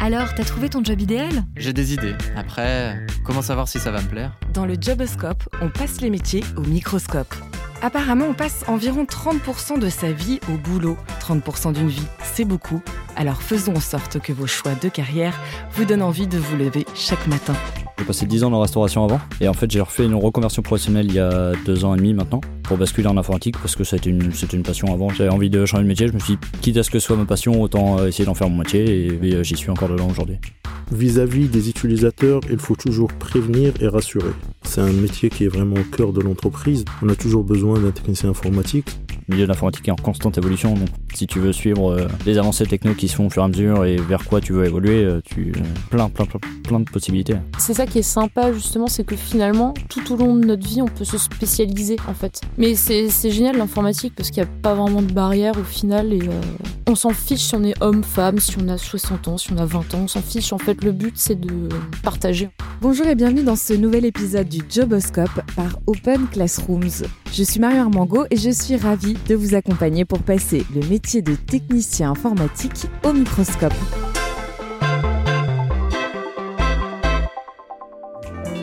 Alors, t'as trouvé ton job idéal? J'ai des idées. Après, comment savoir si ça va me plaire? Dans le Joboscope, on passe les métiers au microscope. Apparemment, on passe environ 30% de sa vie au boulot. 30% d'une vie, c'est beaucoup. Alors faisons en sorte que vos choix de carrière vous donnent envie de vous lever chaque matin. J'ai passé 10 ans dans la restauration avant et en fait j'ai refait une reconversion professionnelle il y a deux ans et demi maintenant pour basculer en informatique parce que c'était une, une passion avant. J'avais envie de changer de métier, je me suis dit quitte à ce que ce soit ma passion, autant essayer d'en faire mon métier et, et j'y suis encore dedans aujourd'hui. Vis-à-vis des utilisateurs, il faut toujours prévenir et rassurer. C'est un métier qui est vraiment au cœur de l'entreprise. On a toujours besoin d'un technicien informatique. Le milieu de l'informatique est en constante évolution, donc si tu veux suivre euh, les avancées techno qui se font au fur et à mesure et vers quoi tu veux évoluer, euh, tu euh, plein, plein, plein, plein de possibilités. C'est ça qui est sympa justement, c'est que finalement, tout au long de notre vie, on peut se spécialiser en fait. Mais c'est c'est génial l'informatique parce qu'il n'y a pas vraiment de barrière au final et euh, on s'en fiche si on est homme, femme, si on a 60 ans, si on a 20 ans, on s'en fiche. En fait, le but c'est de partager. Bonjour et bienvenue dans ce nouvel épisode du Joboscope par Open Classrooms. Je suis Mario Armango et je suis ravie de vous accompagner pour passer le métier de technicien informatique au microscope.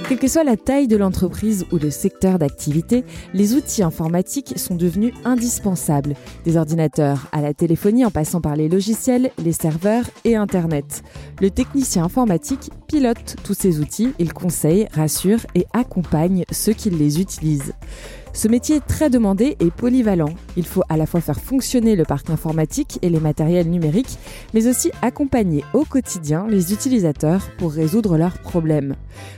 Quelle que soit la taille de l'entreprise ou le secteur d'activité, les outils informatiques sont devenus indispensables. Des ordinateurs à la téléphonie en passant par les logiciels, les serveurs et Internet. Le technicien informatique pilote tous ces outils, il conseille, rassure et accompagne ceux qui les utilisent. Ce métier est très demandé et polyvalent. Il faut à la fois faire fonctionner le parc informatique et les matériels numériques, mais aussi accompagner au quotidien les utilisateurs pour résoudre leurs problèmes.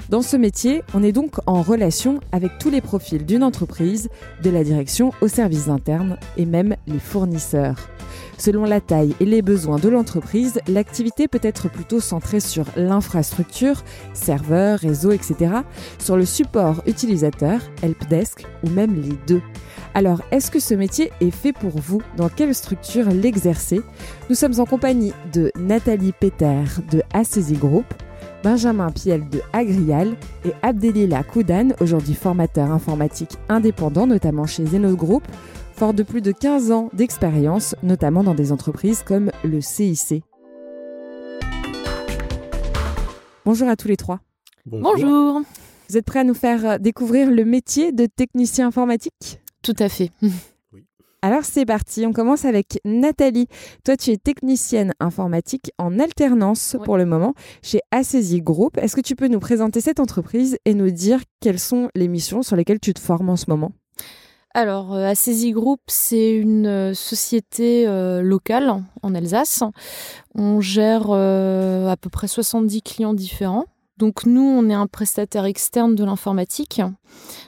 Dans ce métier, on est donc en relation avec tous les profils d'une entreprise, de la direction aux services internes et même les fournisseurs. Selon la taille et les besoins de l'entreprise, l'activité peut être plutôt centrée sur l'infrastructure, serveurs, réseaux, etc., sur le support utilisateur, helpdesk ou même les deux. Alors, est-ce que ce métier est fait pour vous? Dans quelle structure l'exercez Nous sommes en compagnie de Nathalie Peter de Assesi Group, Benjamin Piel de Agrial et Abdelila Koudan, aujourd'hui formateur informatique indépendant, notamment chez Zenos Group, fort de plus de 15 ans d'expérience, notamment dans des entreprises comme le CIC. Bonjour à tous les trois. Bonjour. Vous êtes prêts à nous faire découvrir le métier de technicien informatique? Tout à fait. Alors c'est parti, on commence avec Nathalie. Toi tu es technicienne informatique en alternance Ouais. pour le moment chez Assesi Group. Est-ce que tu peux nous présenter cette entreprise et nous dire quelles sont les missions sur lesquelles tu te formes en ce moment? Alors, euh, Assesi Group, c'est une euh, société euh, locale en Alsace. On gère à peu près 70 clients différents. Donc nous, on est un prestataire externe de l'informatique.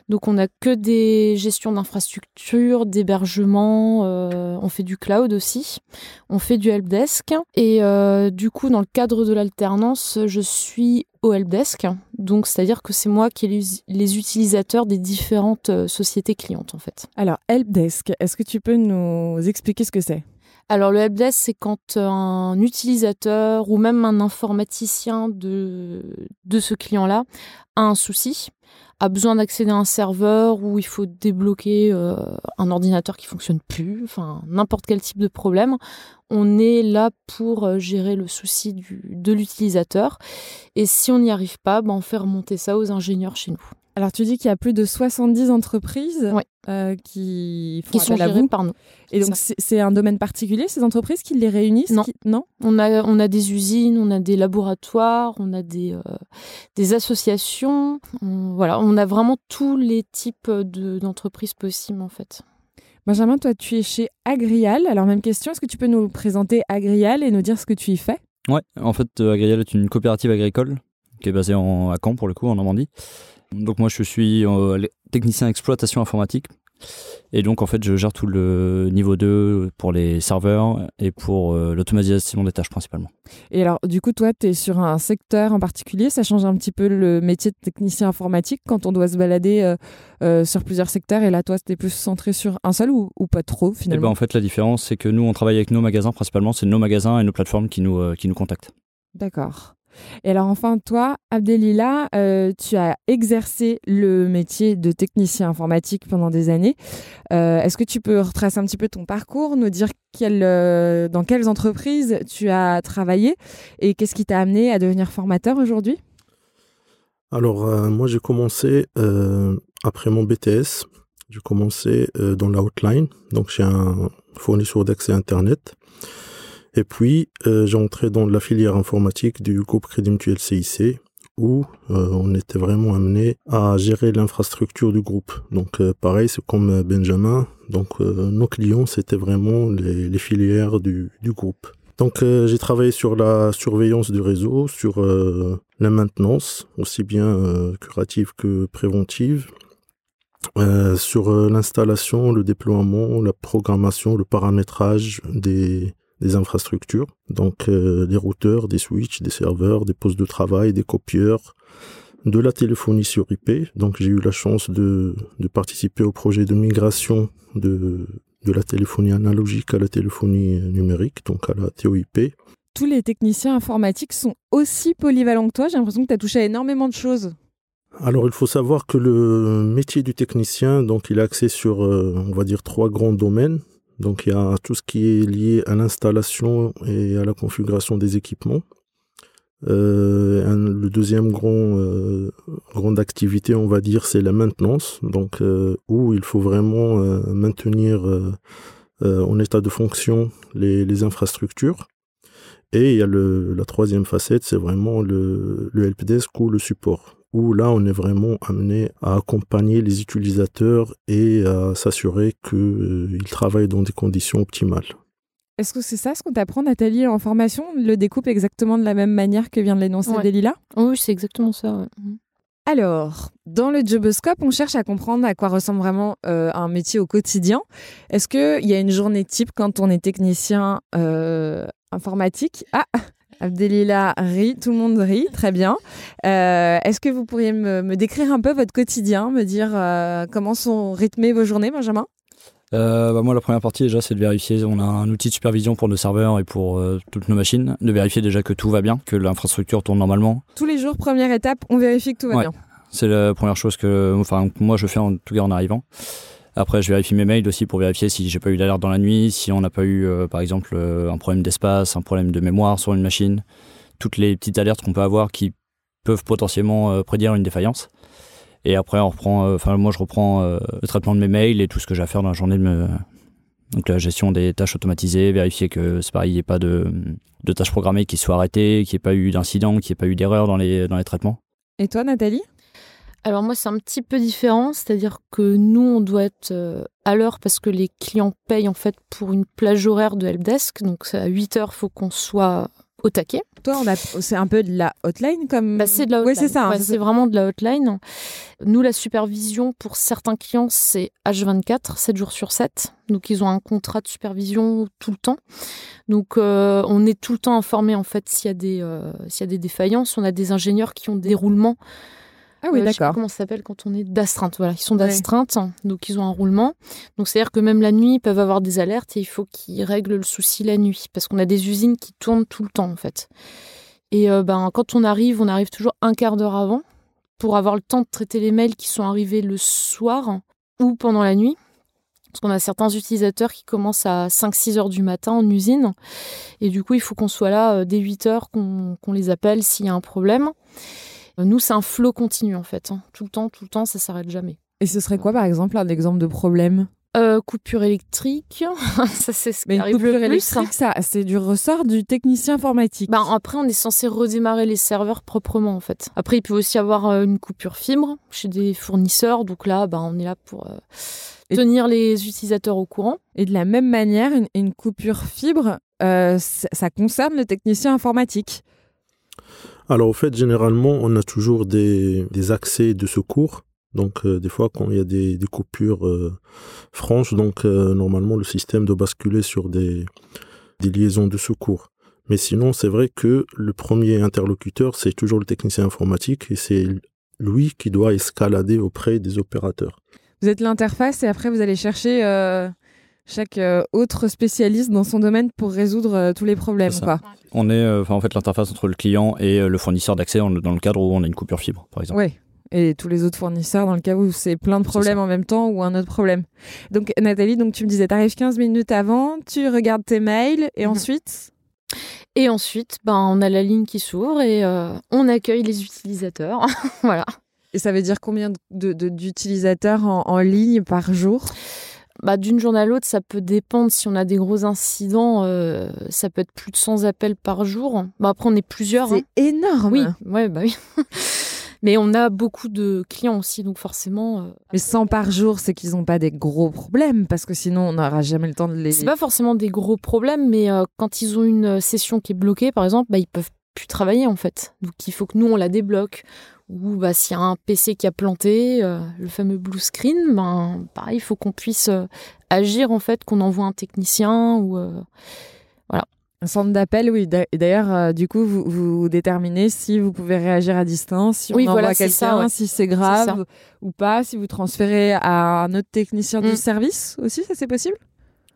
Donc on n'a que des gestions d'infrastructures, d'hébergement, euh, on fait du cloud aussi, on fait du helpdesk. Et euh, du coup, dans le cadre de l'alternance, je suis au helpdesk. Donc c'est-à-dire que c'est moi qui ai les, utilisateurs des différentes euh, sociétés clientes en fait. Alors Helpdesk, est-ce que tu peux nous expliquer ce que c'est? Alors le helpdesk, c'est quand un utilisateur ou même un informaticien de, de ce client-là a un souci, a besoin d'accéder à un serveur où il faut débloquer euh, un ordinateur qui fonctionne plus, enfin n'importe quel type de problème. On est là pour euh, gérer le souci du, de l'utilisateur. Et si on n'y arrive pas, ben, on fait remonter ça aux ingénieurs chez nous, Alors tu dis qu'il y a plus de 70 entreprises Ouais. euh, qui font qui sont appel à gérés vous. par nous. Et donc c'est un domaine particulier, ces entreprises qui les réunissent Non. qui- Non? On a, on a des usines, on a des laboratoires, on a des, euh, des associations. On- voilà, on a vraiment tous les types de- d'entreprises possibles en fait. Benjamin, toi tu es chez Agrial. Alors même question, est-ce que tu peux nous présenter Agrial et nous dire ce que tu y fais? Ouais, en fait, euh, Agrial est une coopérative agricole qui est basée en, à Caen, pour le coup, en Normandie. Donc moi, je suis euh, technicien exploitation informatique. Et donc, en fait, je gère tout le niveau 2 pour les serveurs et pour euh, l'automatisation des tâches principalement. Et alors, du coup, toi, tu es sur un secteur en particulier. Ça change un petit peu le métier de technicien informatique quand on doit se balader euh, sur plusieurs secteurs. Et là, toi, tu es plus centré sur un seul ou, ou pas trop, Et ben, finalement? en fait, la différence, c'est que nous, on travaille avec nos magasins principalement. C'est nos magasins et nos plateformes qui nous, qui nous contactent. D'accord. Et alors enfin, toi, Abdelila, euh, tu as exercé le métier de technicien informatique pendant des années. Euh, est-ce que tu peux retracer un petit peu ton parcours, nous dire euh, dans quelles entreprises tu as travaillé et qu'est-ce qui t'a amené à devenir formateur aujourd'hui? Alors, moi, j'ai commencé après mon BTS. J'ai commencé dans la hotline, donc j'ai un fournisseur d'accès Internet. Et puis, euh, entré dans la filière informatique du groupe Crédit Mutuel CIC, où euh, on était vraiment amené à gérer l'infrastructure du groupe. Donc, euh, pareil, c'est comme Benjamin. Donc, nos clients, c'était vraiment les, filières du, groupe. Donc, j'ai travaillé sur la surveillance du réseau, sur la maintenance, aussi bien curative que préventive, sur l'installation, le déploiement, la programmation, le paramétrage des, des infrastructures, donc euh, des routeurs, des switches, des serveurs, des postes de travail, des copieurs, de la téléphonie sur IP. Donc j'ai eu la chance de, de, participer au projet de migration de, de la téléphonie analogique à la téléphonie numérique, donc à la TOIP. Tous les techniciens informatiques sont aussi polyvalents que toi. J'ai l'impression que tu as touché à énormément de choses. Alors il faut savoir que le métier du technicien, donc il est axé sur, euh, on va dire, trois grands domaines. Donc il y a tout ce qui est lié à l'installation et à la configuration des équipements. Euh, le deuxième grand euh, grande activité, on va dire, c'est la maintenance, donc euh, où il faut vraiment maintenir en état de fonction les, infrastructures. Et il y a la troisième facette, c'est vraiment le helpdesk ou le support où là, on est vraiment amené à accompagner les utilisateurs et à s'assurer qu'ils euh, travaillent dans des conditions optimales. Est-ce que c'est ça ce qu'on t'apprend, Nathalie, en formation? Le découpe exactement de la même manière que vient de l'énoncer Delila Oui, c'est exactement ça. Mhm. Alors, dans le Joboscope, on cherche à comprendre à quoi ressemble vraiment euh, un métier au quotidien. Est-ce qu'il y a une journée type quand on est technicien euh, informatique? Ah, Abdelila rit, tout le monde rit, très bien. Euh, est-ce que vous pourriez me, décrire un peu votre quotidien, me dire euh, comment sont rythmées vos journées, Benjamin? Euh, bah, moi, la première partie, déjà, c'est de vérifier. On a un outil de supervision pour nos serveurs et pour toutes nos machines. De vérifier déjà que tout va bien, que l'infrastructure tourne normalement. Tous les jours, première étape, on vérifie que tout va bien. C'est la première chose que, enfin, moi, je fais en tout cas en arrivant. Après, je vérifie mes mails aussi pour vérifier si j'ai pas eu d'alerte dans la nuit, si on n'a pas eu, euh, par exemple, euh, un problème d'espace, un problème de mémoire sur une machine. Toutes les petites alertes qu'on peut avoir qui peuvent potentiellement euh, prédire une défaillance. Et après, on reprend, enfin, moi, je reprends le traitement de mes mails et tout ce que j'ai à faire dans la journée me... Donc la gestion des tâches automatisées, vérifier que c'est pareil, il n'y ait pas de, de, tâches programmées qui soient arrêtées, qu'il n'y ait pas eu d'incident, qu'il n'y ait pas eu d'erreur dans les, dans les traitements. Et toi, Nathalie? Alors moi, c'est un petit peu différent, c'est-à-dire que nous, on doit être euh, à l'heure parce que les clients payent en fait pour une plage horaire de helpdesk. Donc à 8 heures, il faut qu'on soit au taquet. Toi, c'est un peu de la hotline comme. Bah, c'est de la hotline. Oui, c'est ça. Hein, c'est vraiment de la hotline. Nous, la supervision pour certains clients, c'est H24, 7 jours sur 7. Donc, ils ont un contrat de supervision tout le temps. Donc, euh, on est tout le temps informé en fait s'il y a des euh, s'il y a des défaillances. On a des ingénieurs qui ont des roulements ah oui, d'accord. Comment ça s'appelle quand on est d'astreinte Voilà, ils sont d'astreinte, donc ils ont un roulement. Donc c'est-à-dire que même la nuit, ils peuvent avoir des alertes et il faut qu'ils règlent le souci la nuit parce qu'on a des usines qui tournent tout le temps en fait. Et euh, ben quand on arrive, on arrive toujours un quart d'heure avant pour avoir le temps de traiter les mails qui sont arrivés le soir ou pendant la nuit. Parce qu'on a certains utilisateurs qui commencent à 5-6 heures du matin en usine. Et du coup, il faut qu'on soit là euh, dès 8 heures, qu'on les appelle s'il y a un problème. Nous, c'est un flot continu en fait. Hein. Tout le temps, tout le temps, ça s'arrête jamais. Et ce serait quoi, par exemple, un exemple de problème? Euh, coupure électrique, ça c'est ce qui Mais arrive coupure le plus. électrique, ça, c'est du ressort du technicien informatique. Ben, après, on est censé redémarrer les serveurs proprement en fait. Après, il peut aussi y avoir euh, une coupure fibre chez des fournisseurs, donc là, ben, on est là pour euh, tenir les utilisateurs au courant. Et de la même manière, une, coupure fibre, ça concerne le technicien informatique. Alors, au fait, généralement, on a toujours des, accès de secours. Donc, euh, des fois, quand il y a des, coupures euh, franches, donc euh, normalement, le système doit basculer sur des, liaisons de secours. Mais sinon, c'est vrai que le premier interlocuteur, c'est toujours le technicien informatique et c'est lui qui doit escalader auprès des opérateurs. Vous êtes l'interface et après, vous allez chercher chaque autre spécialiste dans son domaine pour résoudre tous les problèmes. Quoi. On est en fait l'interface entre le client et le fournisseur d'accès dans le cadre où on a une coupure fibre, par exemple. Oui, et tous les autres fournisseurs dans le cas où c'est plein de problèmes en même temps ou un autre problème. Donc Nathalie, donc tu me disais, tu arrives 15 minutes avant, tu regardes tes mails et mhm. ensuite? Et ensuite, ben, on a la ligne qui s'ouvre et euh, on accueille les utilisateurs. voilà. Et ça veut dire combien d'utilisateurs en, en, ligne par jour? Bah, D'une journée à l'autre, ça peut dépendre. Si on a des gros incidents, euh, ça peut être plus de 100 appels par jour. Bah, après, on est plusieurs. C'est hein. énorme. Oui, ouais, bah oui. Mais on a beaucoup de clients aussi, donc forcément. Euh, Mais 100 par jour, c'est qu'ils n'ont pas des gros problèmes, parce que sinon, on n'aura jamais le temps de les. C'est pas forcément des gros problèmes, mais euh, quand ils ont une session qui est bloquée, par exemple, bah, ils peuvent plus travailler en fait. Donc il faut que nous, on la débloque. Ou bah, s'il y a un PC qui a planté, le fameux blue screen, ben, pareil, il faut qu'on puisse agir en fait, qu'on envoie un technicien ou. voilà. Un centre d'appel, oui. D'ailleurs, euh, du coup, vous, vous, déterminez si vous pouvez réagir à distance, si on oui, envoie quelqu'un, si c'est grave ou pas, si vous transférez à un autre technicien du mm. service aussi, ça c'est possible?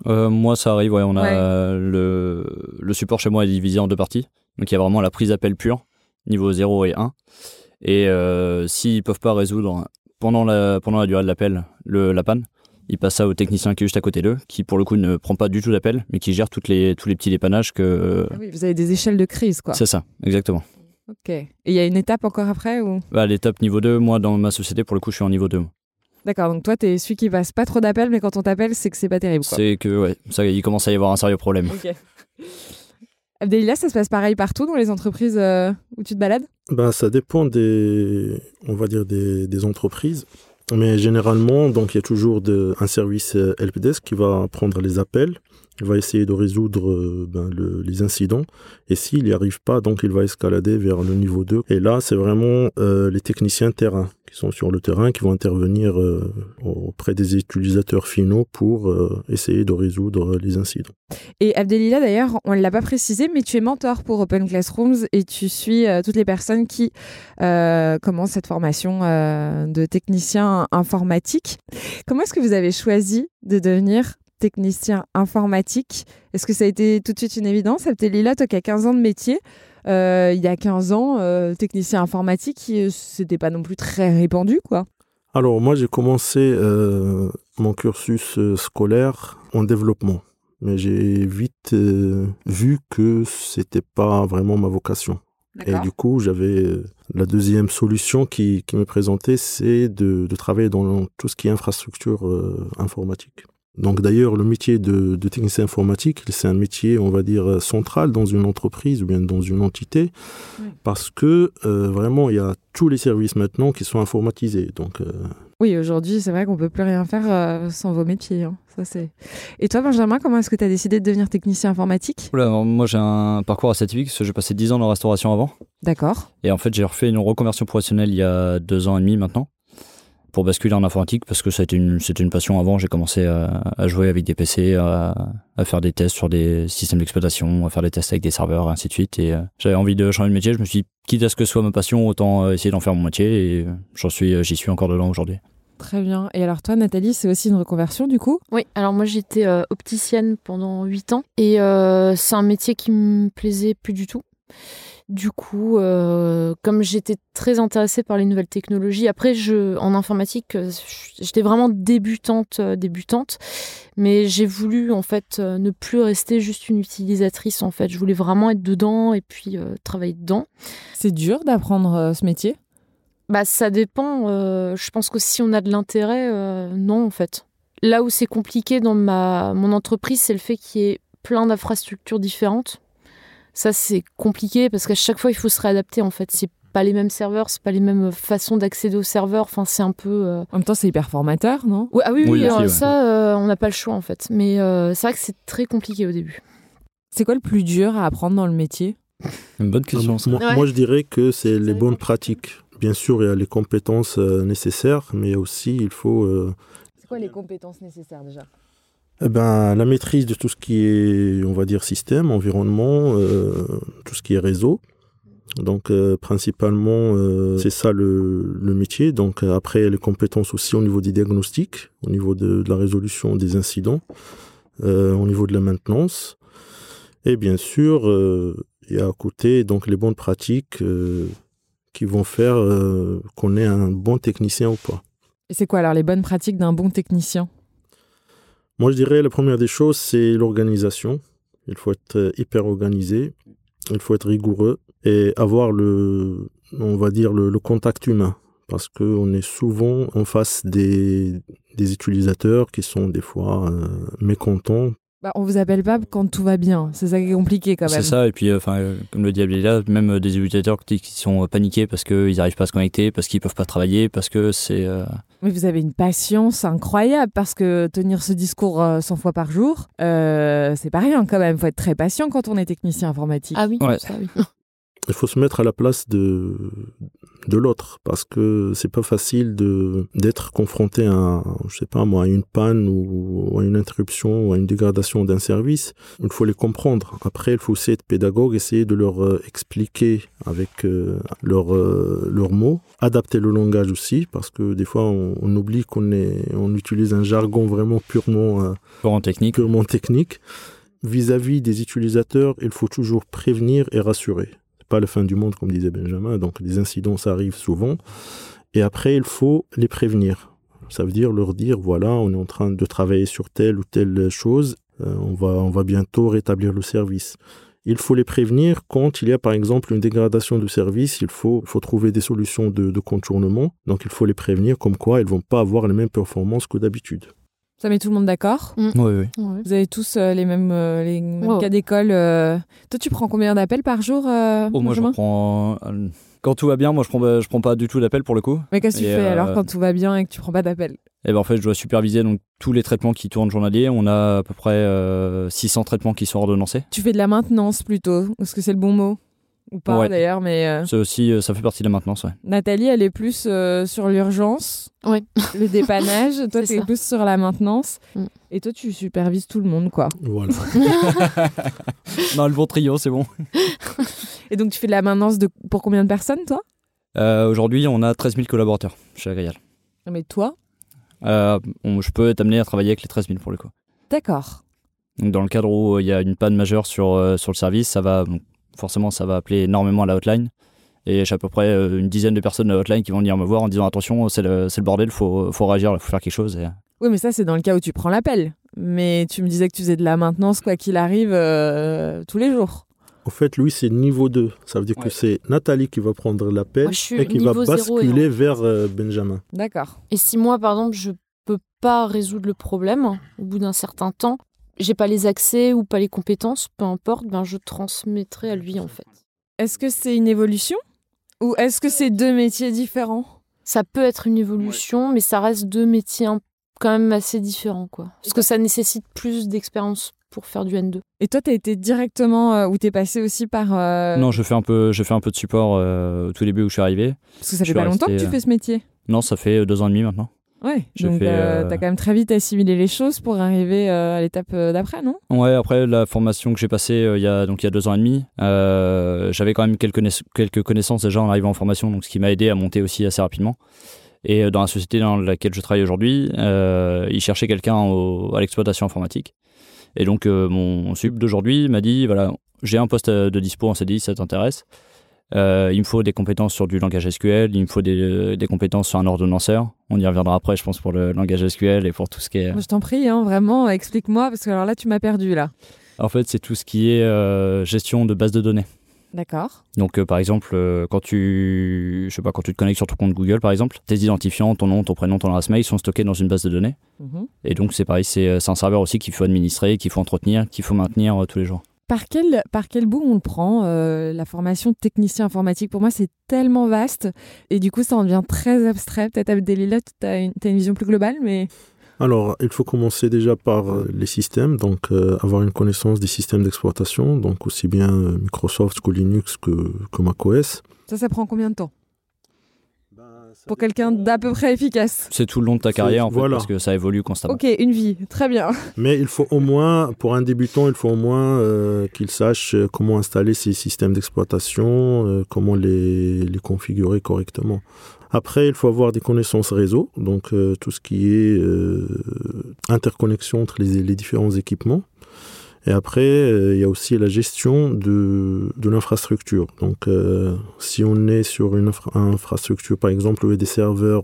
Euh, Moi, ça arrive, ouais. On a le, le, support chez moi est divisé en deux parties. Donc il y a vraiment la prise d'appel pure, niveau 0 et 1. Et euh, s'ils ne peuvent pas résoudre pendant la, pendant la durée de l'appel la panne, il passe ça au technicien qui est juste à côté d'eux, qui pour le coup ne prend pas du tout d'appel, mais qui gère toutes les, tous les petits dépannages que. Ah oui, vous avez des échelles de crise, quoi. C'est ça, exactement. Ok. Et il y a une étape encore après ou? Bah, L'étape niveau 2, moi dans ma société, pour le coup, je suis en niveau 2. D'accord, donc toi, tu es celui qui passe pas trop d'appels, mais quand on t'appelle, c'est que c'est pas terrible. C'est que, ouais, ça, il commence à y avoir un sérieux problème. Ok. Abdelila, ça se passe pareil partout dans les entreprises euh, où tu te balades? Bah, Ça dépend des, on va dire des, entreprises. Mais généralement, donc il y a toujours un service euh, helpdesk qui va prendre les appels, va essayer de résoudre euh, ben, le, les incidents, et s'il n'y arrive pas, donc il va escalader vers le niveau 2. Et là, c'est vraiment euh, les techniciens terrain qui sont sur le terrain, qui vont intervenir euh, auprès des utilisateurs finaux pour essayer de résoudre les incidents. Et Abdelila, d'ailleurs, on ne l'a pas précisé, mais tu es mentor pour Open Classrooms et tu suis toutes les personnes qui commencent cette formation de technicien informatique. Comment est-ce que vous avez choisi de devenir technicien informatique Est-ce que ça a été tout de suite une évidence? Abdelila, toi qui as 15 ans de métier, euh, il y a 15 ans, euh, technicien informatique, c'était pas non plus très répandu, quoi. Alors moi j'ai commencé euh, mon cursus scolaire en développement, mais j'ai vite vu que c'était pas vraiment ma vocation. Et du coup, j'avais la deuxième solution qui, qui me présentait, c'est de, de, travailler dans tout ce qui est infrastructure informatique. Donc d'ailleurs, le métier de, de, technicien informatique, c'est un métier, on va dire, central dans une entreprise ou bien dans une entité, parce que euh, vraiment, il y a tous les services maintenant qui sont informatisés. Donc, euh, Oui, aujourd'hui, c'est vrai qu'on peut plus rien faire euh, sans vos métiers. Hein. Ça, c'est... Et toi, Benjamin, comment est-ce que tu as décidé de devenir technicien informatique? Moi, j'ai un parcours assez typique, parce que j'ai passé 10 ans dans la restauration avant. D'accord. Et en fait, j'ai refait une reconversion professionnelle il y a deux ans et demi maintenant pour basculer en informatique parce que c'était une, une passion avant. J'ai commencé à, jouer avec des PC, à, faire des tests sur des systèmes d'exploitation, à faire des tests avec des serveurs, et ainsi de suite. Et euh, j'avais envie de changer de métier. Je me suis dit, quitte à ce que ce soit ma passion, autant euh, essayer d'en faire mon métier. Et j'en suis, j'y suis encore dedans aujourd'hui. Très bien. Et alors toi, Nathalie, c'est aussi une reconversion du coup? Oui, alors moi j'étais euh, opticienne pendant 8 ans et c'est un métier qui me plaisait plus du tout. Du coup, euh, comme j'étais très intéressée par les nouvelles technologies, après, je, en informatique, euh, j'étais vraiment débutante, euh, débutante, mais j'ai voulu en fait ne plus rester juste une utilisatrice. En fait, je voulais vraiment être dedans et puis travailler dedans. C'est dur d'apprendre ce métier? Bah, ça dépend. je pense que si on a de l'intérêt, non, en fait. Là où c'est compliqué dans ma mon entreprise, c'est le fait qu'il y ait plein d'infrastructures différentes ça, c'est compliqué parce qu'à chaque fois, il faut se réadapter en fait. C'est pas les mêmes serveurs, c'est pas les mêmes façons d'accéder aux serveurs. Enfin, c'est un peu. Euh, en même temps, c'est hyper formateur, non? Ah oui, oui, ça, euh, on n'a pas le choix en fait. Mais euh, c'est vrai que c'est très compliqué au début. C'est quoi le plus dur à apprendre dans le métier? Une bonne question. Moi, je dirais que c'est les bonnes pratiques. Bien sûr, il y a les compétences nécessaires, mais aussi il faut. C'est quoi les compétences nécessaires déjà? Eh ben, la maîtrise de tout ce qui est, on va dire, système, environnement, euh, tout ce qui est réseau. Donc, euh, principalement, euh, c'est ça le, métier. Donc, après, les compétences aussi au niveau des diagnostics, au niveau de, la résolution des incidents. au niveau de la maintenance. Et bien sûr, il y a à côté donc les bonnes pratiques qui vont faire qu'on est un bon technicien ou pas. Et c'est quoi alors les bonnes pratiques d'un bon technicien? Moi, je dirais la première des choses, c'est l'organisation. Il faut être euh, hyper organisé, il faut être rigoureux et avoir le, on va dire, le, contact humain. Parce qu'on est souvent en face des, des utilisateurs qui sont des fois euh, mécontents bah, On vous appelle pas quand tout va bien. C'est ça qui est compliqué quand même. C'est ça, et puis, euh, enfin, euh, comme le diable est là, même euh, des utilisateurs qui qui sont paniqués parce qu'ils n'arrivent pas à se connecter, parce qu'ils peuvent pas travailler, parce que c'est. euh, Mais vous avez une patience incroyable parce que tenir ce discours euh, 100 fois par jour, euh, c'est pas rien quand même. faut être très patient quand on est technicien informatique. Ah oui, Ouais. ça oui. Il faut se mettre à la place de, de l'autre parce que c'est pas facile de d'être confronté à je sais pas moi à une panne ou à une interruption ou à une dégradation d'un service il faut les comprendre après il faut aussi être pédagogue essayer de leur euh, expliquer avec euh, leurs euh, leurs mots adapter le langage aussi parce que des fois on, on oublie qu'on est on utilise un jargon vraiment purement euh, en technique. purement technique. Vis-à-vis des utilisateurs, il faut toujours prévenir et rassurer. Pas la fin du monde, comme disait Benjamin. Donc, les incidents, ça arrive souvent. Et après, il faut les prévenir. Ça veut dire leur dire, voilà, on est en train de travailler sur telle ou telle chose. Euh, on va, on va bientôt rétablir le service. Il faut les prévenir quand il y a par exemple une dégradation du service, il faut, faut trouver des solutions de, de contournement. Donc il faut les prévenir comme quoi ils vont pas avoir les mêmes performances que d'habitude. Ça met tout le monde d'accord Oui, oui. Ouais. Vous avez tous euh, les mêmes, euh, les mêmes Ouais. cas d'école. euh. Toi, tu prends combien d'appels par jour euh, Oh, moi, je prends. Quand tout va bien, moi, je prends, je prends pas du tout d'appel pour le coup. Mais qu'est-ce que tu fais euh, alors quand tout va bien et que tu prends pas d'appels? Et ben en fait, je dois superviser donc tous les traitements qui tournent journaliers. On a à peu près euh, 600 traitements qui sont ordonnancés. Tu fais de la maintenance plutôt Est-ce que c'est le bon mot? Ou pas Ouais. d'ailleurs, mais euh, C'est aussi, euh, ça fait partie de la maintenance, ouais. Nathalie, elle est plus euh, sur l'urgence, Ouais. le dépannage. toi, C'est tu es ça. plus sur la maintenance. Mm. Et toi, tu supervises tout le monde, quoi. Voilà. non, le bon trio, c'est bon. Et donc, tu fais de la maintenance de... pour combien de personnes, toi? Euh, Aujourd'hui, on a 13 000 collaborateurs chez Agrial. Non, Mais toi? Euh, on- je peux être amené à travailler avec les 13 000 pour le coup. D'accord. Donc, dans le cadre où euh, il y a une panne majeure sur, euh, sur le service, ça va donc, forcément ça va appeler énormément la hotline. Et j'ai à peu près euh, une dizaine de personnes de la hotline qui vont venir me voir en disant attention, c'est le, c'est le bordel, faut, faut réagir, il faut faire quelque chose. Et... Oui, mais ça, c'est dans le cas où tu prends l'appel. Mais tu me disais que tu faisais de la maintenance, quoi qu'il arrive, euh, tous les jours. En fait, lui, c'est niveau 2. Ça veut dire Ouais. que c'est Nathalie qui va prendre l'appel et qui va basculer vers euh, Benjamin. D'accord. Et si moi, par exemple, je peux pas résoudre le problème au bout d'un certain temps, j'ai pas les accès ou pas les compétences, peu importe, ben je transmettrai à lui en fait. Est-ce que c'est une évolution Ou est-ce que c'est deux métiers différents? Ça peut être une évolution, mais ça reste deux métiers quand même assez différents quoi. Parce que ça nécessite plus d'expérience pour faire du N2. Et toi, t'as été directement, euh, ou t'es passé aussi par... euh, Non, je fais un peu, je fais un peu de support euh, au tout début où je suis arrivé. Parce que ça je fait pas longtemps que tu euh, fais ce métier. Non, ça fait euh, deux ans et demi maintenant. Ouais. Donc, euh, euh, t'as quand même très vite assimilé les choses pour arriver euh, à l'étape d'après, non? Ouais, après la formation que j'ai passée il y a donc il y a deux ans et demi, j'avais quand même quelques, quelques connaissances déjà en arrivant en formation, donc ce qui m'a aidé à monter aussi assez rapidement. Et dans la société dans laquelle je travaille aujourd'hui, euh, ils cherchaient quelqu'un au- à l'exploitation informatique. Et donc euh, mon sub d'aujourd'hui m'a dit voilà, j'ai un poste de dispo en CDI, ça t'intéresse Euh, Il me faut des compétences sur du langage SQL, il me faut des, des compétences sur un ordonnanceur. On y reviendra après, je pense, pour le langage SQL et pour tout ce qui est. Moi, Je t'en prie, hein, vraiment, explique-moi, parce que alors là, tu m'as perdu, là. En fait, c'est tout ce qui est euh, gestion de base de données. D'accord. Donc, euh, par exemple, euh, quand tu, je sais pas, quand tu te connectes sur ton compte Google, par exemple, tes identifiants, ton nom, ton prénom, ton adresse mail sont stockés dans une base de données. Mhm. Et donc, c'est pareil, c'est euh, c'est un serveur aussi qu'il faut administrer, qu'il faut entretenir, qu'il faut maintenir euh, tous les jours. Par quel, par quel bout on le prend euh, La formation de technicien informatique, pour moi, c'est tellement vaste. Et du coup, ça en devient très abstrait. Peut-être Abdelila, tu as une, vision plus globale, mais Alors, il faut commencer déjà par euh, les systèmes, donc euh, avoir une connaissance des systèmes d'exploitation, donc aussi bien Microsoft que Linux que, que macOS. ça, ça prend combien de temps? Pour quelqu'un d'à peu près efficace. C'est tout le long de ta carrière, en fait, voilà. parce que ça évolue constamment. Ok, une vie, très bien. Mais il faut au moins, pour un débutant, il faut au moins euh, qu'il sache euh, comment installer ces systèmes d'exploitation, euh, comment les, les configurer correctement. Après, il faut avoir des connaissances réseau, donc euh, tout ce qui est euh, interconnexion entre les, les, différents équipements. Et après, euh, il y a aussi la gestion de, de l'infrastructure. Donc, euh, si on est sur une infra infrastructure, par exemple, des serveurs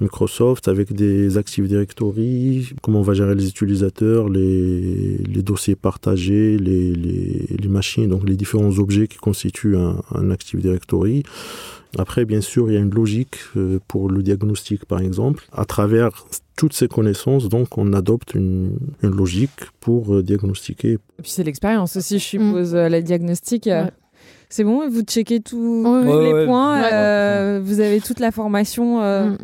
Microsoft avec des Active Directory, comment on va gérer les utilisateurs, les, les dossiers partagés, les, les, les, machines, donc les différents objets qui constituent un, un Active Directory. Après, bien sûr, il y a une logique euh, pour le diagnostic, par exemple. À travers toutes ces connaissances, donc, on adopte une, une logique pour euh, diagnostiquer. Et puis c'est l'expérience aussi, je suppose, mmh. la diagnostic. Ouais. C'est bon, vous checkez tous ouais, les ouais, points, euh, vous avez toute la formation. Mmh.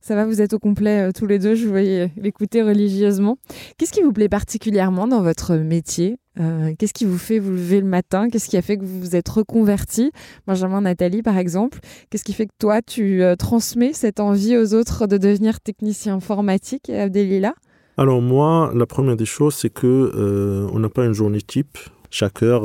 Ça va, vous êtes au complet euh, tous les deux, je voyais l'écouter religieusement. Qu'est-ce qui vous plaît particulièrement dans votre métier? Euh, Qu'est-ce qui vous fait vous lever le matin? Qu'est-ce qui a fait que vous vous êtes reconverti? Benjamin, Nathalie, par exemple. Qu'est-ce qui fait que toi, tu euh, transmets cette envie aux autres de devenir technicien informatique, Abdelila? Alors moi, la première des choses, c'est que euh, on n'a pas une journée type. Chaque heure,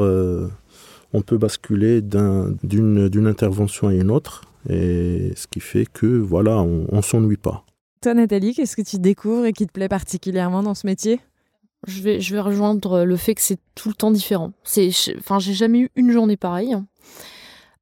on peut basculer d'une un, intervention à une autre. Et ce qui fait que, voilà, on, on s'ennuie pas. Toi, Nathalie, qu'est-ce que tu découvres et qui te plaît particulièrement dans ce métier? Je vais, rejoindre le fait que c'est tout le temps différent. C'est, enfin, j'ai jamais eu une journée pareille.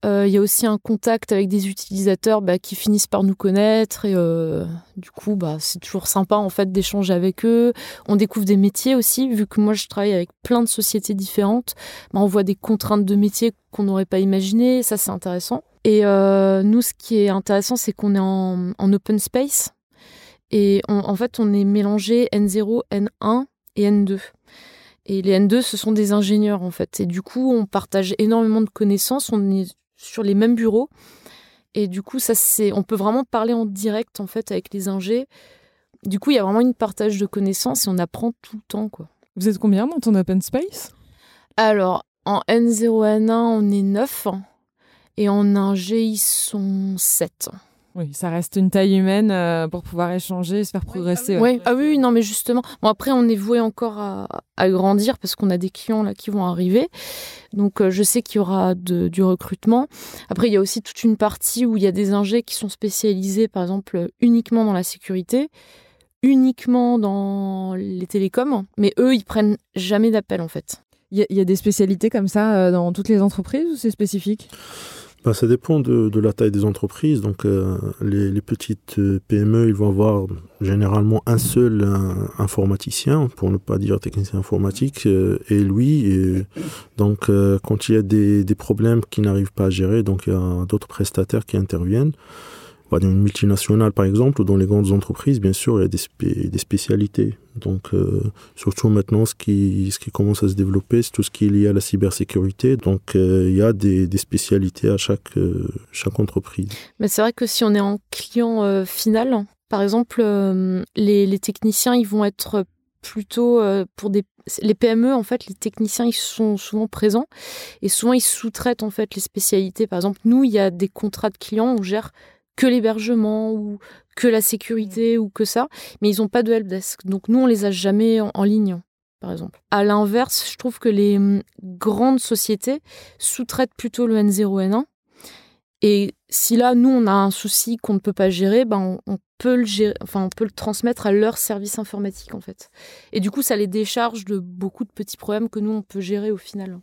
Il euh, y a aussi un contact avec des utilisateurs bah, qui finissent par nous connaître et euh, du coup bah, c'est toujours sympa en fait d'échanger avec eux. On découvre des métiers aussi vu que moi je travaille avec plein de sociétés différentes. Bah, on voit des contraintes de métiers qu'on n'aurait pas imaginées, ça c'est intéressant. Et euh, nous ce qui est intéressant c'est qu'on est en, en, open space et en fait on est mélangé N0, N1 et N2. Et les N2, ce sont des ingénieurs en fait. Et du coup, on partage énormément de connaissances. On est sur les mêmes bureaux. Et du coup, ça c'est, on peut vraiment parler en direct en fait avec les ingés. Du coup, il y a vraiment une partage de connaissances et on apprend tout le temps quoi. Vous êtes combien dans ton open space? Alors, en N0 N1, on est 9 et en ingé, ils sont 7. Oui, ça reste une taille humaine euh, pour pouvoir échanger et se faire progresser. Oui, ah oui, non, mais justement. Bon, après, on est voué encore à, à grandir parce qu'on a des clients là qui vont arriver. Donc, euh, je sais qu'il y aura de, du recrutement. Après, il y a aussi toute une partie où il y a des ingés qui sont spécialisés, par exemple, uniquement dans la sécurité, uniquement dans les télécoms, mais eux, ils prennent jamais d'appel en fait. Il y, y, a des spécialités comme ça euh, dans toutes les entreprises ou c'est spécifique? Bah, ça dépend de, de, la taille des entreprises. Donc, euh, les, les, petites PME, ils vont avoir généralement un seul un, informaticien, pour ne pas dire technicien informatique, euh, et lui. Et, donc, euh, quand il y a des, des problèmes qu'ils n'arrivent pas à gérer, donc il y a d'autres prestataires qui interviennent. Dans une multinationale, par exemple, ou dans les grandes entreprises, bien sûr, il y a des, des spécialités. Donc, euh, surtout maintenant, ce qui, ce qui commence à se développer, c'est tout ce qui est lié à la cybersécurité. Donc, euh, il y a des, des spécialités à chaque, euh, chaque entreprise. Mais c'est vrai que si on est en client final, par exemple, les, les, techniciens, ils vont être plutôt pour des les PME en fait les techniciens ils sont souvent présents et souvent ils sous-traitent en fait les spécialités par exemple nous il y a des contrats de clients on gère que l'hébergement ou que la sécurité ou que ça, mais ils n'ont pas de helpdesk. Donc nous, on les a jamais en, en ligne, par exemple. À l'inverse, je trouve que les grandes sociétés sous-traitent plutôt le N0, N1. Et si là, nous, on a un souci qu'on ne peut pas gérer, ben on, on, peut le gérer, enfin, on peut le transmettre à leur service informatique, en fait. Et du coup, ça les décharge de beaucoup de petits problèmes que nous, on peut gérer au final.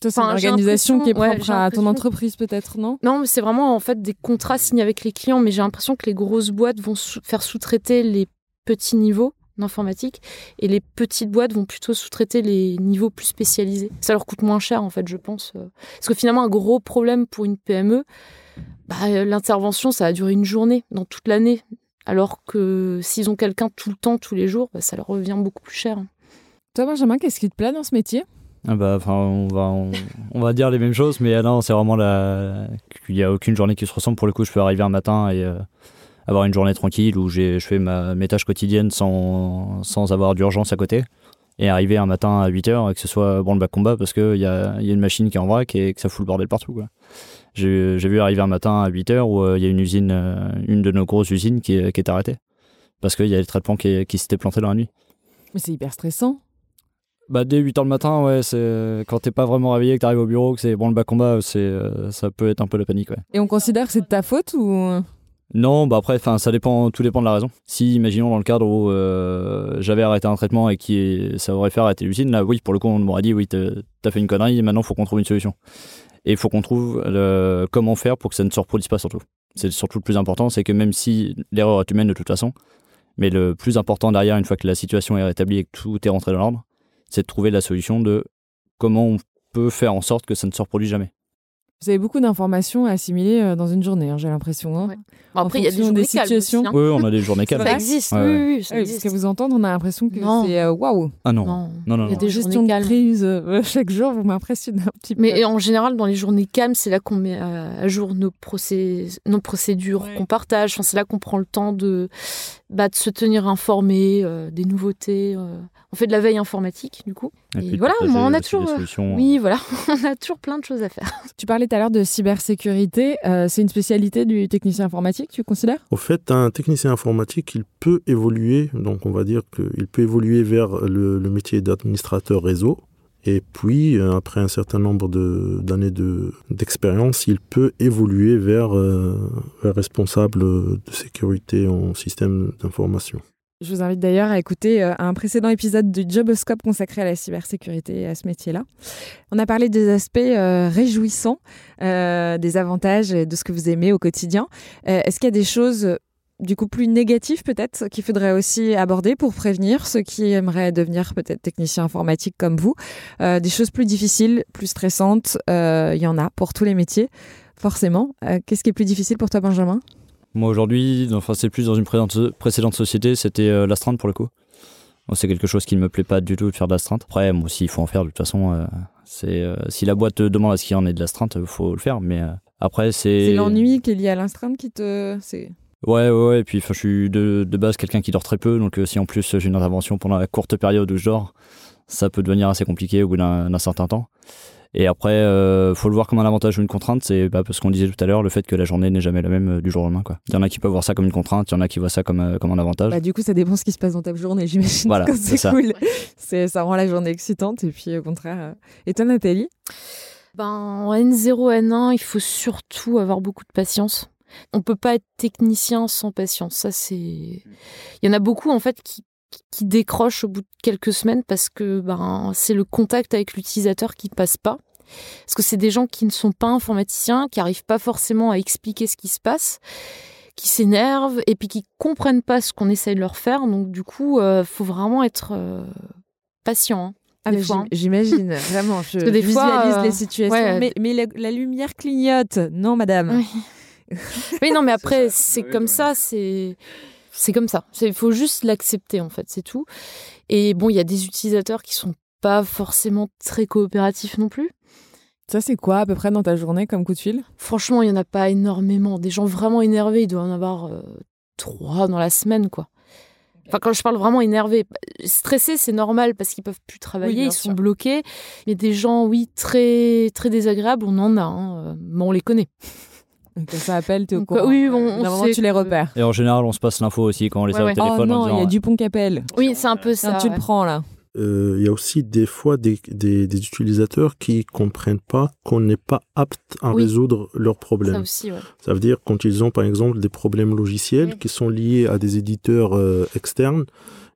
C'est enfin, une organisation qui est propre ouais, à ton entreprise peut-être, non? Non, mais c'est vraiment en fait des contrats signés avec les clients, mais j'ai l'impression que les grosses boîtes vont faire sous-traiter les petits niveaux d'informatique et les petites boîtes vont plutôt sous-traiter les niveaux plus spécialisés. Ça leur coûte moins cher en fait, je pense. Parce que finalement, un gros problème pour une PME, bah, l'intervention, ça a duré une journée dans toute l'année. Alors que s'ils ont quelqu'un tout le temps, tous les jours, bah, ça leur revient beaucoup plus cher. Toi, Benjamin, qu'est-ce qui te plaît dans ce métier? Ah bah, enfin, on va, on, va dire les mêmes choses, mais non, c'est vraiment la, qu'il n'y a aucune journée qui se ressemble. Pour le coup, je peux arriver un matin et euh, avoir une journée tranquille où je fais ma, mes tâches quotidiennes sans, sans avoir d'urgence à côté. Et arriver un matin à 8h et que ce soit bon le bac combat parce qu'il y a, y a une machine qui est en vrac et que ça fout le bordel partout. Quoi. J'ai, vu arriver un matin à 8h où il euh, y a une usine, euh, une de nos grosses usines qui qui est arrêtée. Parce qu'il y a les traitements qui, qui s'étaient plantés dans la nuit. Mais c'est hyper stressant. Bah, dès 8h le matin, ouais, c'est quand t'es pas vraiment réveillé, que t'arrives au bureau, que c'est bon le bas combat, c'est euh, ça peut être un peu la panique, ouais. Et on considère que c'est de ta faute ou Non, bah après, enfin, ça dépend, tout dépend de la raison. Si, imaginons dans le cadre où euh, j'avais arrêté un traitement et qui ça aurait fait arrêter l'usine, là, oui, pour le coup, on m'aurait dit, oui, t'as fait une connerie, maintenant, il faut qu'on trouve une solution. Et il faut qu'on trouve comment faire pour que ça ne se reproduise pas, surtout. C'est surtout le plus important, c'est que même si l'erreur est humaine de toute façon, mais le plus important derrière, une fois que la situation est rétablie et que tout est rentré dans l'ordre, c'est de trouver la solution de comment on peut faire en sorte que ça ne se reproduise jamais. Vous avez beaucoup d'informations à assimiler euh, dans une journée, hein, j'ai l'impression. Hein. après, il y a des, journées situations. Aussi, hein. Oui, on a des journées calmes. Ça existe, oui, oui, ça Parce que vous entendre, on a l'impression que c'est euh, waouh. Ah non. non. Non, non, Il y a des gestions de crise euh, chaque jour, vous m'impressionnez un petit peu. Mais en général, dans les journées calmes, c'est là qu'on met à jour nos, procé... nos procédures qu'on partage. Enfin, c'est là qu'on prend le temps de, bah, de se tenir informé des nouveautés on fait de la veille informatique du coup. Et, voilà, on a toujours, euh, oui, voilà, on a toujours plein de choses à faire. Tu parlais tout à l'heure de cybersécurité. Euh, c'est une spécialité du technicien informatique, tu considères? Au fait, un technicien informatique, il peut évoluer. Donc, on va dire qu'il peut évoluer vers le, métier d'administrateur réseau. Et puis, euh, après un certain nombre d'années d'expérience, il peut évoluer vers, vers responsable de sécurité en système d'information. Je vous invite d'ailleurs à écouter euh, un précédent épisode du Joboscope consacré à la cybersécurité et à ce métier-là. On a parlé des aspects euh, réjouissants, euh, des avantages et de ce que vous aimez au quotidien. Est-ce qu'il y a des choses du coup plus négatives peut-être qu'il faudrait aussi aborder pour prévenir ceux qui aimeraient devenir peut-être techniciens informatiques comme vous Des choses plus difficiles, plus stressantes, il y en a pour tous les métiers, forcément. Qu'est-ce qui est plus difficile pour toi Benjamin? Moi aujourd'hui, enfin c'est plus dans une précédente société, c'était euh, l'astreinte pour le coup. c'est quelque chose qui ne me plaît pas du tout de faire de l'astreinte. Après, moi aussi, il faut en faire de toute façon. Euh, c'est euh, si la boîte te demande à ce qu'il y en ait de l'astreinte, il faut le faire. Mais après, c'est. C'est l'ennui qui est lié à l'astreinte qui te. Ouais, ouais, ouais. Et puis, je suis de, de base quelqu'un qui dort très peu. Donc, si en plus j'ai une intervention pendant la courte période où je dors, ça peut devenir assez compliqué au bout d'un certain temps. Et après, euh, faut le voir comme un avantage ou une contrainte, c'est bah, parce qu'on disait tout à l'heure, le fait que la journée n'est jamais la même euh, du jour au lendemain. Quoi. Il y en a qui peuvent voir ça comme une contrainte, il y en a qui voient ça comme, euh, comme un avantage. Bah, du coup, ça dépend ce qui se passe dans ta journée, j'imagine. Voilà, c'est cool. Ça rend la journée excitante. Et puis, au contraire. Euh, et toi, Nathalie? Ben, En N0, N1, il faut surtout avoir beaucoup de patience. On peut pas être technicien sans patience. Ça, c'est. Il y en a beaucoup, en fait, qui qui décrochent au bout de quelques semaines parce que ben, c'est le contact avec l'utilisateur qui passe pas. Parce que c'est des gens qui ne sont pas informaticiens, qui n'arrivent pas forcément à expliquer ce qui se passe, qui s'énervent et puis qui comprennent pas ce qu'on essaye de leur faire. Donc du coup, il euh, faut vraiment être euh, patient. Hein, ah hein. J'imagine, vraiment. Je visualise fois, les euh, mais, la, lumière clignote. Non, madame. oui non, mais après, c'est comme ça. C'est c'est comme ça. Il faut juste l'accepter, en fait, c'est tout. Et bon, il y a des utilisateurs qui sont pas forcément très coopératifs non plus. Ça, c'est quoi à peu près dans ta journée comme coup de fil? Franchement, il n'y en a pas énormément. Des gens vraiment énervés, il doit en avoir euh, trois dans la semaine, quoi. Enfin, quand je parle vraiment énervé, stressé, c'est normal parce qu'ils peuvent plus travailler, ils sont bloqués. Mais des gens, oui, très très désagréables, on en a, hein, euh, mais on les connaît. Ça appelle, tu au courant. Oui, on, on tu les repères. Et en général, on se passe l'info aussi quand on les a au téléphone. Oh non, il y a Dupont qui appelle. Oui, c'est un peu ça. tu le prends là. Euh, il y a aussi des fois des, des, utilisateurs qui comprennent pas qu'on n'est pas apte à résoudre leurs problèmes. Ça, aussi, ouais. ça veut dire quand ils ont par exemple des problèmes logiciels qui sont liés à des éditeurs euh, externes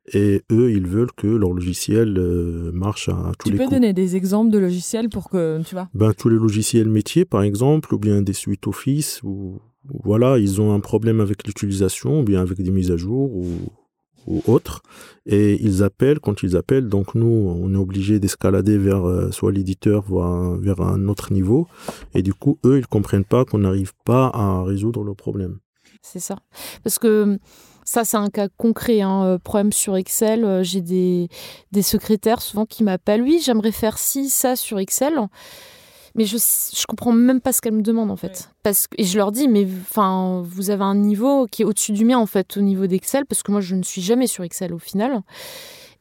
et eux, ils veulent que leur logiciel euh, marche à tous les coups. Tu peux donner des exemples de logiciels pour que tu vois? Ben tous les logiciels métiers par exemple, ou bien des suites Office, ou voilà, ils ont un problème avec l'utilisation, ou bien avec des mises à jour, ou ou autres, et ils appellent, quand ils appellent, donc nous, on est obligé d'escalader vers euh, soit l'éditeur, voire vers un autre niveau, et du coup, eux, ils comprennent pas qu'on n'arrive pas à résoudre le problème. C'est ça. Parce que ça, c'est un cas concret, un hein, euh, problème sur Excel. Euh, j'ai des, des secrétaires souvent qui m'appellent, oui, j'aimerais faire ci, ça sur Excel. Mais je, je comprends même pas ce qu'elles me demandent en fait. Parce que, et je leur dis, mais enfin, vous avez un niveau qui est au-dessus du mien en fait, au niveau d'Excel, parce que moi je ne suis jamais sur Excel au final.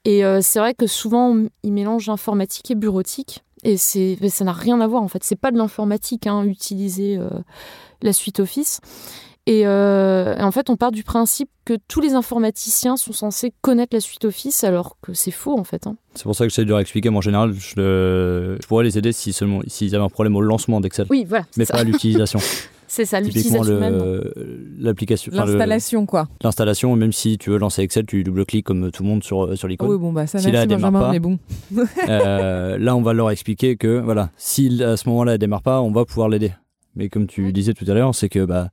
Et euh, c'est vrai que souvent ils mélangent informatique et bureautique. Et c'est, ça n'a rien à voir en fait. C'est pas de l'informatique, hein, utiliser la suite Office. Euh, et, en fait, on part du principe que tous les informaticiens sont censés connaître la suite Office, alors que c'est faux en fait. Hein. C'est pour ça que j'essaie de leur expliquer. Moi, en général, je, pourrais les aider s'ils si avaient un problème au lancement d'Excel. Oui, voilà. Mais pas à l'utilisation. C'est ça, l'utilisation l'application. L'installation, quoi. L'installation, même si tu veux lancer Excel, tu double-cliques comme tout le monde sur, sur l'icône. oui, bon, bah ça, Si là, merci elle démarre Benjamin, pas. mais bon. Euh, là, on va leur expliquer que, voilà, si à ce moment-là, elle démarre pas, on va pouvoir l'aider. Mais comme tu disais tout à l'heure, c'est que bah,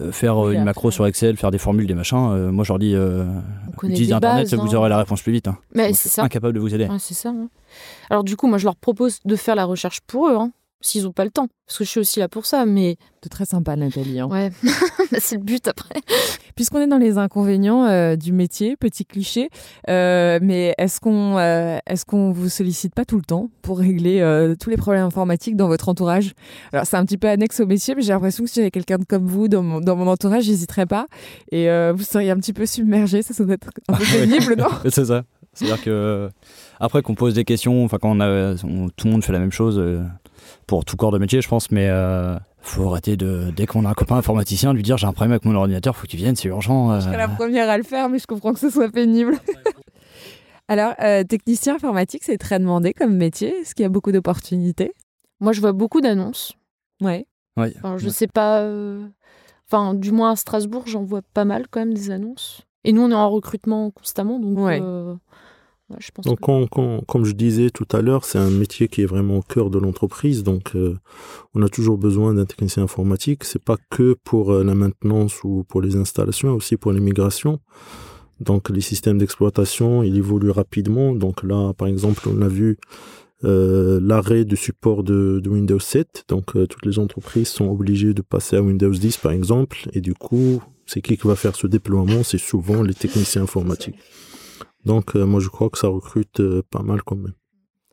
euh, faire euh, Oui, une macro sur Excel, faire des formules, des machins, euh, moi je leur dis, euh, utilisez Internet, bases, vous hein. aurez la réponse plus vite. hein. Mais c'est ça. incapable de vous aider. Ouais, c'est ça. hein. Alors du coup, moi, je leur propose de faire la recherche pour eux, hein, s'ils n'ont pas le temps. Parce que je suis aussi là pour ça, mais C'est très sympa, Nathalie. hein. ouais, c'est le but après. Puisqu'on est dans les inconvénients euh, du métier, petit cliché, euh, mais est-ce qu'on euh, est-ce qu'on vous sollicite pas tout le temps pour régler euh, tous les problèmes informatiques dans votre entourage? Alors c'est un petit peu annexe au métier, mais j'ai l'impression que si j'avais quelqu'un comme vous dans mon, dans mon entourage, j'hésiterais pas et euh, vous seriez un petit peu submergé. Ça, ça doit être un peu pénible, non? C'est ça. C'est-à-dire que après qu'on pose des questions, enfin quand on a, on- tout le monde fait la même chose euh, pour tout corps de métier, je pense, mais euh, faut arrêter de dès qu'on a un copain informaticien, lui dire j'ai un problème avec mon ordinateur, faut que tu viennes, c'est urgent. euh. Je serais la première à le faire, mais je comprends que ce soit pénible. Alors, euh, technicien informatique, c'est très demandé comme métier. Est-ce qu'il y a beaucoup d'opportunités? Moi, je vois beaucoup d'annonces. Ouais. Ouais. Enfin, je Ouais. sais pas. euh, Enfin, du moins à Strasbourg, j'en vois pas mal quand même des annonces. Et nous, on est en recrutement constamment, donc. Ouais. Ouais, je pense. Donc, que- on- qu'on- comme je disais tout à l'heure, c'est un métier qui est vraiment au cœur de l'entreprise. Donc, euh, on a toujours besoin d'un technicien informatique. C'est pas que pour euh, la maintenance ou pour les installations, aussi pour l'immigration. Donc, les systèmes d'exploitation, ils évoluent rapidement. Donc là, par exemple, on a vu euh, l'arrêt du support de, de Windows 7. Donc, euh, toutes les entreprises sont obligées de passer à Windows 10, par exemple. Et du coup, c'est qui qui va faire ce déploiement? C'est souvent les techniciens informatiques. Donc, euh, moi, je crois que ça recrute euh, pas mal quand même.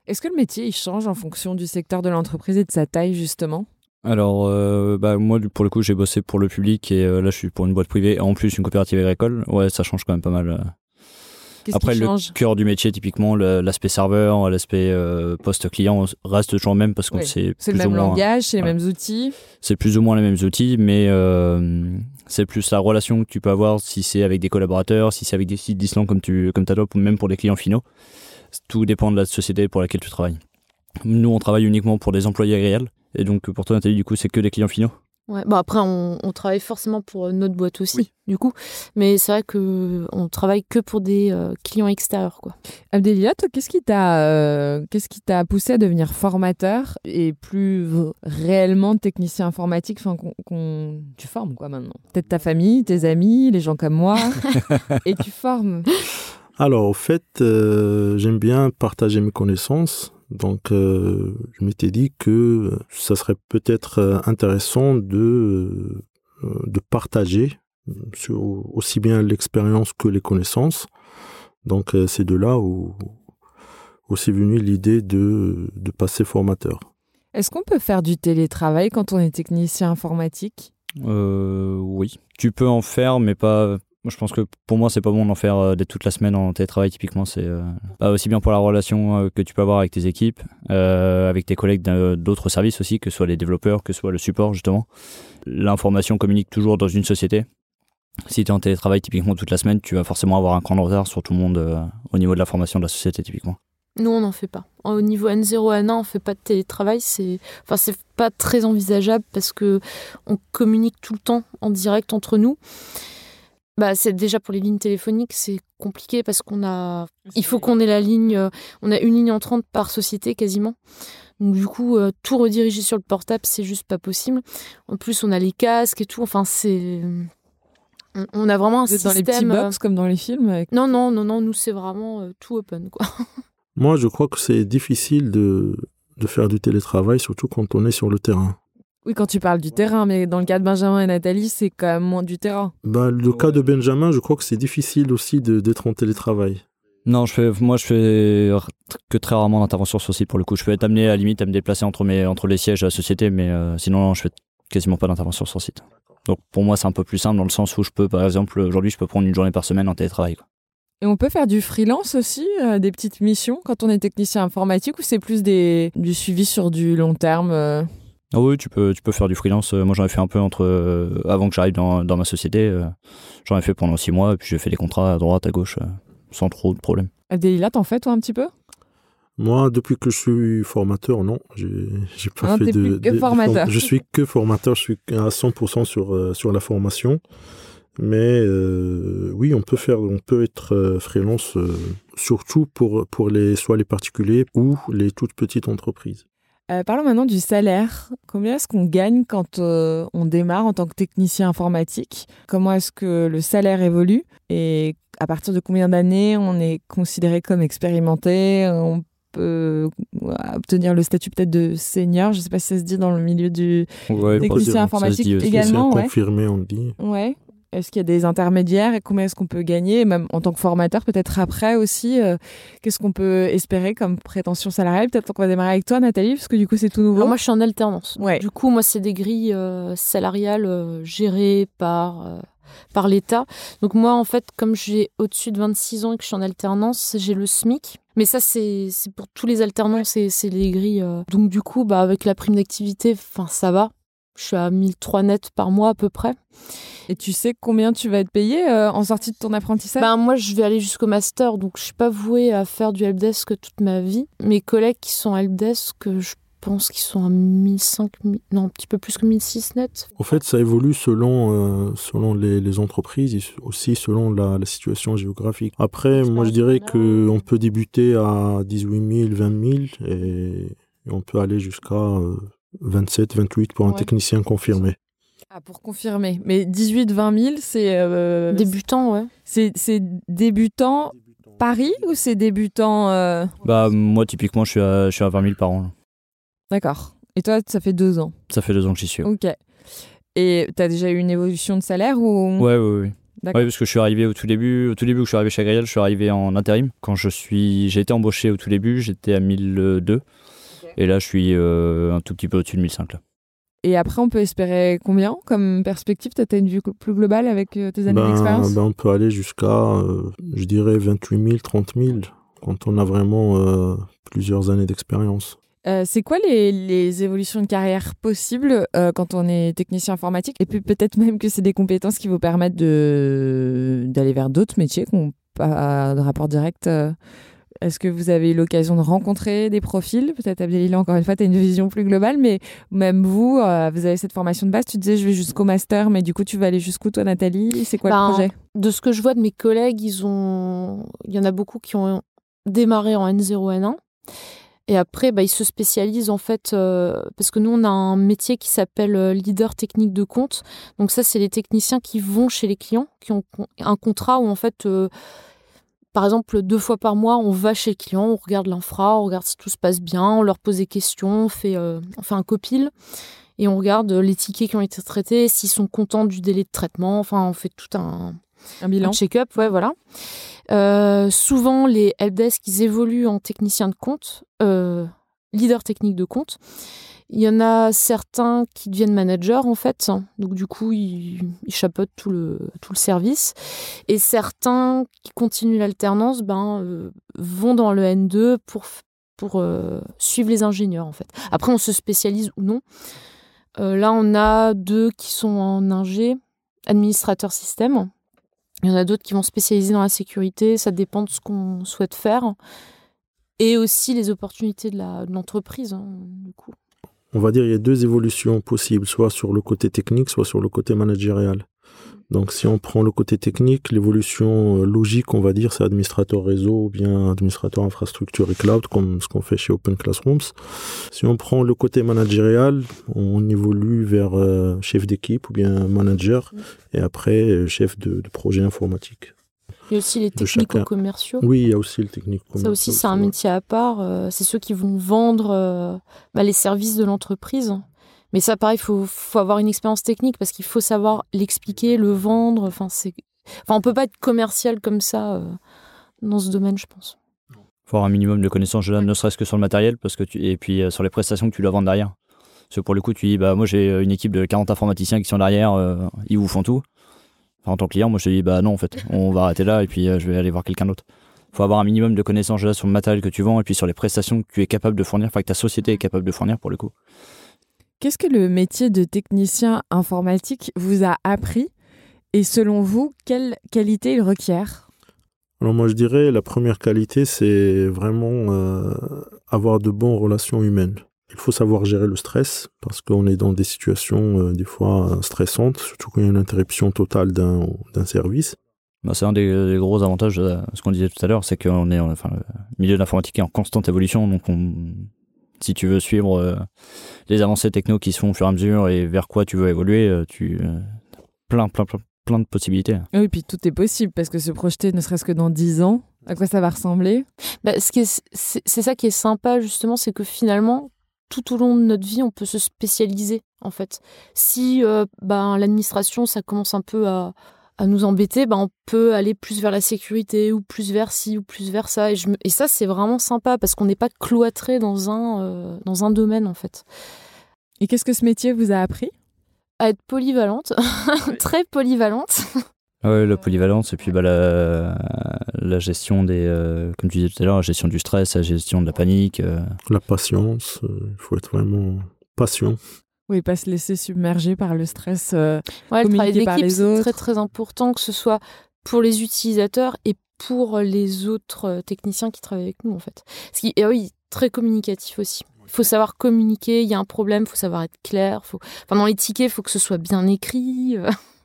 Est-ce que le métier il change en fonction du secteur de l'entreprise et de sa taille justement? Alors, euh, bah, moi, pour le coup, j'ai bossé pour le public et euh, là, je suis pour une boîte privée. En plus, une coopérative agricole. Ouais, ça change quand même pas mal. euh. Après, le cœur du métier, typiquement, l'aspect serveur, l'aspect euh, poste-client reste toujours le même parce sait C'est le plus ou même moins- langage, c'est les mêmes outils? c'est plus ou moins les mêmes outils, mais euh, c'est plus la relation que tu peux avoir si c'est avec des collaborateurs, si c'est avec des sites d'Island comme tu comme ou même pour des clients finaux. Tout dépend de la société pour laquelle tu travailles. Nous, on travaille uniquement pour des employés réels. Et donc, pour toi, Nathalie, du coup, c'est que des clients finaux? Ouais. Bon, après, on, on travaille forcément pour euh, notre boîte aussi, du coup. Mais c'est vrai que on travaille que pour des euh, clients extérieurs, quoi. Abdelia, toi, qu'est-ce qui t'a euh, qu'est-ce qui t'a poussé à devenir formateur et plus réellement technicien informatique, enfin qu'on qu'on- tu formes quoi maintenant Peut-être ta famille, tes amis, les gens comme moi, et tu formes. Alors, au fait, euh, j'aime bien partager mes connaissances. Donc, euh, je m'étais dit que ça serait peut-être euh, intéressant de, euh, de partager sur aussi bien l'expérience que les connaissances. Donc, c'est de là où aussi venue l'idée de, de passer formateur. Est-ce qu'on peut faire du télétravail quand on est technicien informatique? Euh, oui. Tu peux en faire, mais pas. Moi, je pense que pour moi, c'est pas bon d'en faire euh, d'être toute la semaine en télétravail. Typiquement, c'est euh, aussi bien pour la relation euh, que tu peux avoir avec tes équipes, avec tes collègues d'autres services aussi, que ce soit les développeurs, que ce soit le support justement. L'information communique toujours dans une société. Si tu es en télétravail typiquement toute la semaine, tu vas forcément avoir un cran de retard sur tout le monde au niveau de la formation de la société typiquement. Nous, on n'en fait pas. Au niveau N0, N1, on fait pas de télétravail. C'est, enfin, pas très envisageable parce que on communique tout le temps en direct entre nous. Bah, c'est déjà pour les lignes téléphoniques, c'est compliqué parce qu'on a, il faut qu'on ait la ligne, euh, on a une ligne entrante par société quasiment. Donc du coup, euh, tout rediriger sur le portable, c'est juste pas possible. En plus, on a les casques et tout. Enfin, c'est, on, on a vraiment un Vous êtes dans les système. petits euh, box comme dans les films avec- Non, non, non, non. Nous, c'est vraiment euh, tout open, quoi. Moi, je crois que c'est difficile de, de faire du télétravail, surtout quand on est sur le terrain. Oui, quand tu parles du terrain, mais dans le cas de Benjamin et Nathalie, c'est quand même moins du terrain. Ben, le cas de Benjamin, je crois que c'est difficile aussi de- d'être en télétravail. Non, je fais, moi je fais que très rarement d'intervention sur site pour le coup. Je peux être amené à la limite à me déplacer entre, mes, entre les sièges de la société, mais euh, sinon non, je fais quasiment pas d'intervention sur site. Donc pour moi c'est un peu plus simple dans le sens où je peux, par exemple, aujourd'hui je peux prendre une journée par semaine en télétravail. quoi. Et on peut faire du freelance aussi, euh, des petites missions quand on est technicien informatique ou c'est plus des, du suivi sur du long terme euh? Ah oui, tu peux, tu peux faire du freelance. Euh, Moi j'en ai fait un peu entre euh, avant que j'arrive dans, dans ma société. euh, j'en ai fait pendant six mois et puis j'ai fait des contrats à droite, à gauche, euh, sans trop de problèmes. Adélila, t'en fais toi un petit peu? Moi, depuis que je suis formateur, non, j'ai j'ai pas Non, fait de, plus que de- formateur. form- Je suis que formateur, je suis à 100% sur euh, sur la formation. Mais euh, oui, on peut faire, on peut être euh, freelance euh, surtout pour pour les soit les particuliers ou les toutes petites entreprises. Euh, parlons maintenant du salaire. Combien est-ce qu'on gagne quand euh, on démarre en tant que technicien informatique? Comment est-ce que le salaire évolue? Et à partir de combien d'années on est considéré comme expérimenté? On peut euh, obtenir le statut peut-être de senior? Je ne sais pas si ça se dit dans le milieu du Ouais, technicien ça se dit informatique aussi. également. Ouais. confirmé, on dit. Ouais. Est-ce qu'il y a des intermédiaires et combien est-ce qu'on peut gagner, même en tant que formateur, peut-être après aussi, euh, qu'est-ce qu'on peut espérer comme prétention salariale? Peut-être qu'on va démarrer avec toi, Nathalie, parce que du coup, c'est tout nouveau. Alors moi, je suis en alternance. Ouais. Du coup, moi, c'est des grilles euh, salariales euh, gérées par, par l'État. Donc moi, en fait, comme j'ai au-dessus de 26 ans et que je suis en alternance, j'ai le SMIC. Mais ça, c'est c'est pour tous les alternants, c'est c'est les grilles. Donc du coup, bah, avec la prime d'activité, enfin, ça va. Je suis à 1003 net par mois à peu près. Et tu sais combien tu vas être payé euh, en sortie de ton apprentissage? Ben, moi, je vais aller jusqu'au master, donc je suis pas vouée à faire du helpdesk toute ma vie. Mes collègues qui sont helpdesk, je pense qu'ils sont à 1005, non, un petit peu plus que 1006 net. Au fait, ça évolue selon, euh, selon les, les entreprises et aussi selon la, la situation géographique. Après, moi, je dirais qu'on peut débuter à 18 000, 20 000 et, et on peut aller jusqu'à euh, 27, 28 pour un Ouais. technicien confirmé. Ah, pour confirmer. Mais 18-20 000, c'est euh, Débutant, ouais. c'est c'est débutant Paris ou c'est débutant euh, Bah, moi, typiquement, je suis à, je suis à 20 000 par an. là. D'accord. Et toi, ça fait deux ans. Ça fait deux ans que j'y suis. Ok. Et tu as déjà eu une évolution de salaire ou Ouais, ouais, ouais. D'accord. Ouais, parce que je suis arrivé au tout début, au tout début où je suis arrivé chez Agriel, je suis arrivé en intérim. Quand je suis, j'ai été embauché au tout début, j'étais à 1002. Et là, je suis euh, un tout petit peu au-dessus de 1005. Là. Et après, on peut espérer combien comme perspective? Tu as une vue plus globale avec euh, tes années Ben, d'expérience? ben, on peut aller jusqu'à, euh, je dirais, 28 000, 30 000 quand on a vraiment euh, plusieurs années d'expérience. Euh, c'est quoi les, les évolutions de carrière possibles euh, quand on est technicien informatique? Et puis peut-être même que c'est des compétences qui vous permettent de d'aller vers d'autres métiers qui n'ont pas de rapport direct. Est-ce que vous avez eu l'occasion de rencontrer des profils? Peut-être Abdelila, encore une fois, tu as une vision plus globale, mais même vous, euh, vous avez cette formation de base. Tu disais, je vais jusqu'au master, mais du coup, tu vas aller jusqu'où, toi, Nathalie? C'est quoi Ben, le projet? De ce que je vois de mes collègues, ils ont... il y en a beaucoup qui ont démarré en N0, N1. Et après, bah, ils se spécialisent en fait, euh, parce que nous, on a un métier qui s'appelle euh, leader technique de compte. Donc ça, c'est les techniciens qui vont chez les clients, qui ont un contrat où en fait, euh, par exemple, deux fois par mois, on va chez le client, on regarde l'infra, on regarde si tout se passe bien, on leur pose des questions, on fait, euh, on fait un copil et on regarde les tickets qui ont été traités, s'ils sont contents du délai de traitement. Enfin, on fait tout un, Un bilan un check-up, ouais, voilà. Euh, souvent, les helpdesk, ils évoluent en technicien de compte, euh, leader technique de compte. Il y en a certains qui deviennent managers, en fait. Donc, du coup, ils, ils chapeautent tout le, tout le service. Et certains qui continuent l'alternance, ben, euh, vont dans le N2 pour, pour euh, suivre les ingénieurs, en fait. Après, on se spécialise ou non. Euh, là, on a deux qui sont en ingé, administrateur système. Il y en a d'autres qui vont spécialiser dans la sécurité, ça dépend de ce qu'on souhaite faire. Et aussi les opportunités de l'entreprise, hein, du coup. On va dire il y a deux évolutions possibles, soit sur le côté technique, soit sur le côté managérial. Donc si on prend le côté technique, l'évolution euh, logique, on va dire, c'est administrateur réseau ou bien administrateur infrastructure et cloud, comme ce qu'on fait chez Open Classrooms. Si on prend le côté managérial, on évolue vers euh, chef d'équipe ou bien manager, et après euh, chef de, de projet informatique. Il y a aussi les technico-commerciaux. Oui, il y a aussi le technique. Ça aussi, c'est un métier à part. euh, c'est ceux qui vont vendre euh, bah, les services de l'entreprise. Mais ça, pareil, il faut, faut avoir une expérience technique parce qu'il faut savoir l'expliquer, le vendre. Enfin, c'est... enfin, on peut pas être commercial comme ça euh, dans ce domaine, je pense. faut avoir un minimum de connaissances, déjà, ne serait-ce que sur le matériel, parce que tu, et puis euh, sur les prestations que tu dois vendre derrière. Parce que pour le coup, tu dis, bah, moi j'ai une équipe de 40 informaticiens qui sont derrière, euh, ils vous font tout. En tant que client, moi je te dis, bah non, en fait, on va arrêter là et puis euh, je vais aller voir quelqu'un d'autre. faut avoir un minimum de connaissances déjà sur le matériel que tu vends et puis sur les prestations que tu es capable de fournir, enfin que ta société est capable de fournir pour le coup. Qu'est-ce que le métier de technicien informatique vous a appris Et selon vous, quelle qualité il requiert? Alors moi je dirais la première qualité c'est vraiment euh, avoir de bonnes relations humaines. Il faut savoir gérer le stress parce qu'on est dans des situations euh, des fois stressantes, surtout quand il y a une interruption totale d'un d'un service. Bah, c'est un des, des gros avantages de ce qu'on disait tout à l'heure, c'est qu'on est, enfin, le milieu de l'informatique est en constante évolution, donc on, si tu veux suivre euh, les avancées techno qui se font au fur et à mesure et vers quoi tu veux évoluer, euh, tu euh, plein, plein, plein, plein de possibilités. Oui, puis tout est possible parce que se projeter ne serait-ce que dans 10 ans, à quoi ça va ressembler? Bah, ce qui est- c'est c'est ça qui est sympa justement, c'est que finalement, tout au long de notre vie, on peut se spécialiser en fait. Si euh, ben, l'administration, ça commence un peu à, à nous embêter, ben, on peut aller plus vers la sécurité ou plus vers ci ou plus vers ça. Et, je me- et ça, c'est vraiment sympa parce qu'on n'est pas cloîtré dans un, euh, dans un domaine en fait. Et qu'est-ce que ce métier vous a appris? À être polyvalente, très polyvalente. Ah Ouais, la polyvalence et puis bah, la, la gestion des, euh, comme tu disais tout à l'heure, la gestion du stress, la gestion de la panique. euh. La patience, euh, il faut être vraiment patient. Oui, pas se laisser submerger par le stress. euh, Ouais, le par d'équipe, les c'est autres. très très important, que ce soit pour les utilisateurs et pour les autres techniciens qui travaillent avec nous, en fait. Ce qui est, oui, très communicatif aussi. Il faut savoir communiquer, il y a un problème, il faut savoir être clair. Faut... Enfin, dans les tickets, il faut que ce soit bien écrit.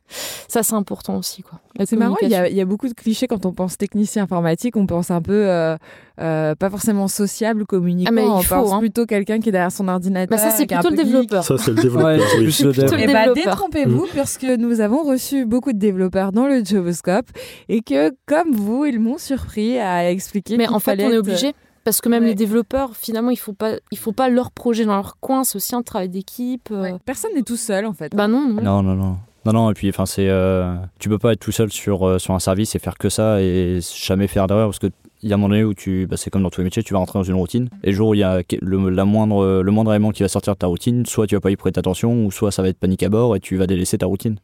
Ça, c'est important aussi, quoi. C'est marrant, il y, a, communication. il y a beaucoup de clichés quand on pense technicien informatique. On pense un peu, euh, euh, pas forcément sociable, communicant. Ah, mais on faut, pense hein. plutôt quelqu'un qui est derrière son ordinateur. Bah, ça, c'est plutôt le développeur. Ça c'est le développeur. Ouais, plus le Plutôt dev. le Eh ben, détrompez-vous, puisque nous avons reçu beaucoup de développeurs dans le Joboscope et que, comme vous, ils m'ont surpris à expliquer. Mais en fait, fallait on est être- obligé. Parce que même Ouais. les développeurs, finalement, il faut pas, il faut pas leur projet dans leur coin. C'est aussi un travail d'équipe. euh. Ouais. Personne n'est tout seul, en fait. Bah non, non. Non, non, non. Non, non, et puis enfin, c'est. euh, tu peux pas être tout seul sur, euh, sur un service et faire que ça et jamais faire d'erreur parce que. Il y a un moment donné où tu, bah, c'est comme dans tous les métiers, tu vas rentrer dans une routine. Et le jour où il y a le, la moindre, le moindre élément qui va sortir de ta routine, soit tu vas pas y prêter attention, ou soit ça va être panique à bord et tu vas délaisser ta routine.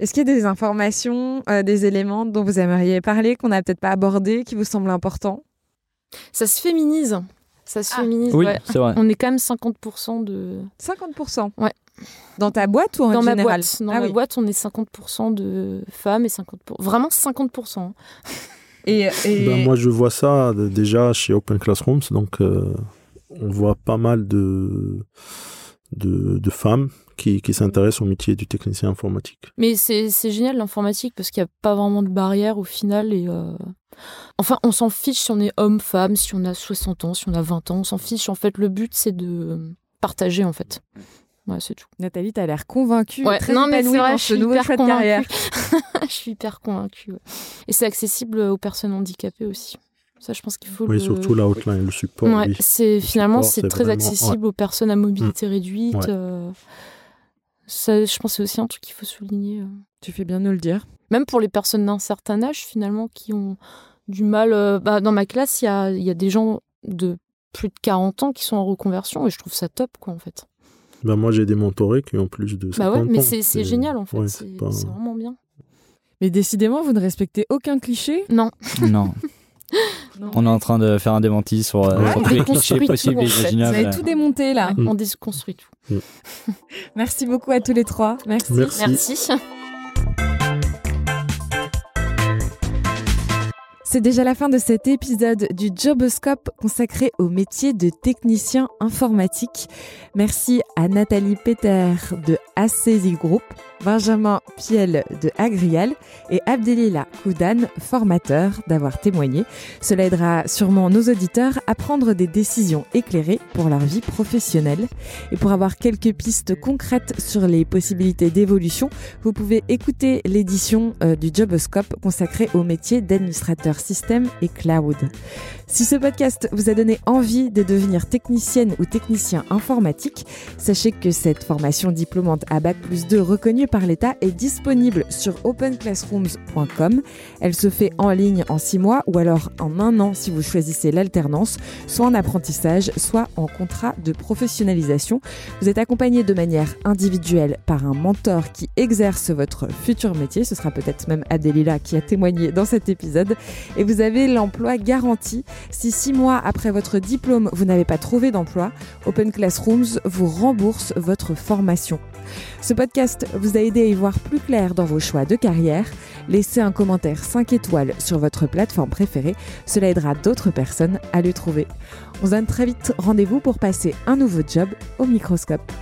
Est-ce qu'il y a des informations, euh, des éléments dont vous aimeriez parler, qu'on n'a peut-être pas abordés, qui vous semblent importants? Ça se féminise. Ça se Ah. féminise. Oui, ouais. c'est vrai. On est quand même 50% de. 50% Ouais. Dans ta boîte ou en dans ma général boîte, dans Ah ma oui. boîte, on est 50% de femmes et 50%. Vraiment 50%. Et, et- Ben, moi, je vois ça déjà chez Open Classrooms. Donc, euh, on voit pas mal de, de, de femmes qui, qui s'intéressent au métier du technicien informatique. Mais c'est c'est génial l'informatique parce qu'il n'y a pas vraiment de barrière au final. Et euh, Enfin, on s'en fiche si on est homme, femme, si on a 60 ans, si on a 20 ans. On s'en fiche. En fait, le but, c'est de partager, en fait. Ouais, c'est tout. Nathalie, tu as l'air convaincue, Ouais, très non, mais c'est vrai, je suis hyper convaincue. je suis hyper convaincue. ouais. Et c'est accessible aux personnes handicapées aussi. Ça, je pense qu'il faut Oui, le... surtout la hotline, le support. Ouais, oui. c'est finalement support, c'est c'est très vraiment- accessible aux personnes à mobilité réduite. Ouais. euh, ça, je pense que c'est aussi un truc qu'il faut souligner. euh. Tu fais bien de le dire. Même pour les personnes d'un certain âge, finalement, qui ont du mal. euh, bah, dans ma classe, il y a, il y a des gens de plus de 40 ans qui sont en reconversion et je trouve ça top, quoi, en fait. Ben, moi, j'ai des mentorés qui ont plus de 50 Bah ouais, mais ans. c'est c'est génial, en fait. ouais, c'est pas- c'est vraiment bien. Mais décidément, vous ne respectez aucun cliché? Non, non. On est en train de faire un démenti sur, euh, Ouais, sur on tous les clichés tout, possibles et fait. Vous imaginables. avez tout démonté là. On déconstruit tout. Merci beaucoup à tous les trois. Merci. Merci. Merci. C'est déjà la fin de cet épisode du Joboscope consacré au métier de technicien informatique. Merci à Nathalie Peter de ACSI Group, Benjamin Piel de Agrial et Abdelila Koudan, formateur, d'avoir témoigné. Cela aidera sûrement nos auditeurs à prendre des décisions éclairées pour leur vie professionnelle. Et pour avoir quelques pistes concrètes sur les possibilités d'évolution, vous pouvez écouter l'édition euh, du Joboscope consacrée au métier d'administrateur système et cloud. Si ce podcast vous a donné envie de devenir technicienne ou technicien informatique, sachez que cette formation diplômante à Bac plus 2 reconnue par l'État est disponible sur openclassrooms.com. Elle se fait en ligne en 6 mois ou alors en un an si vous choisissez l'alternance, soit en apprentissage, soit en contrat de professionnalisation. Vous êtes accompagné de manière individuelle par un mentor qui exerce votre futur métier. Ce sera peut-être même Adélila qui a témoigné dans cet épisode. Et vous avez l'emploi garanti. Si six mois après votre diplôme, vous n'avez pas trouvé d'emploi, Open Classrooms vous rembourse votre formation. Ce podcast vous a aidé à y voir plus clair dans vos choix de carrière. Laissez un commentaire 5 étoiles sur votre plateforme préférée, cela aidera d'autres personnes à le trouver. On se donne très vite rendez-vous pour passer un nouveau job au microscope.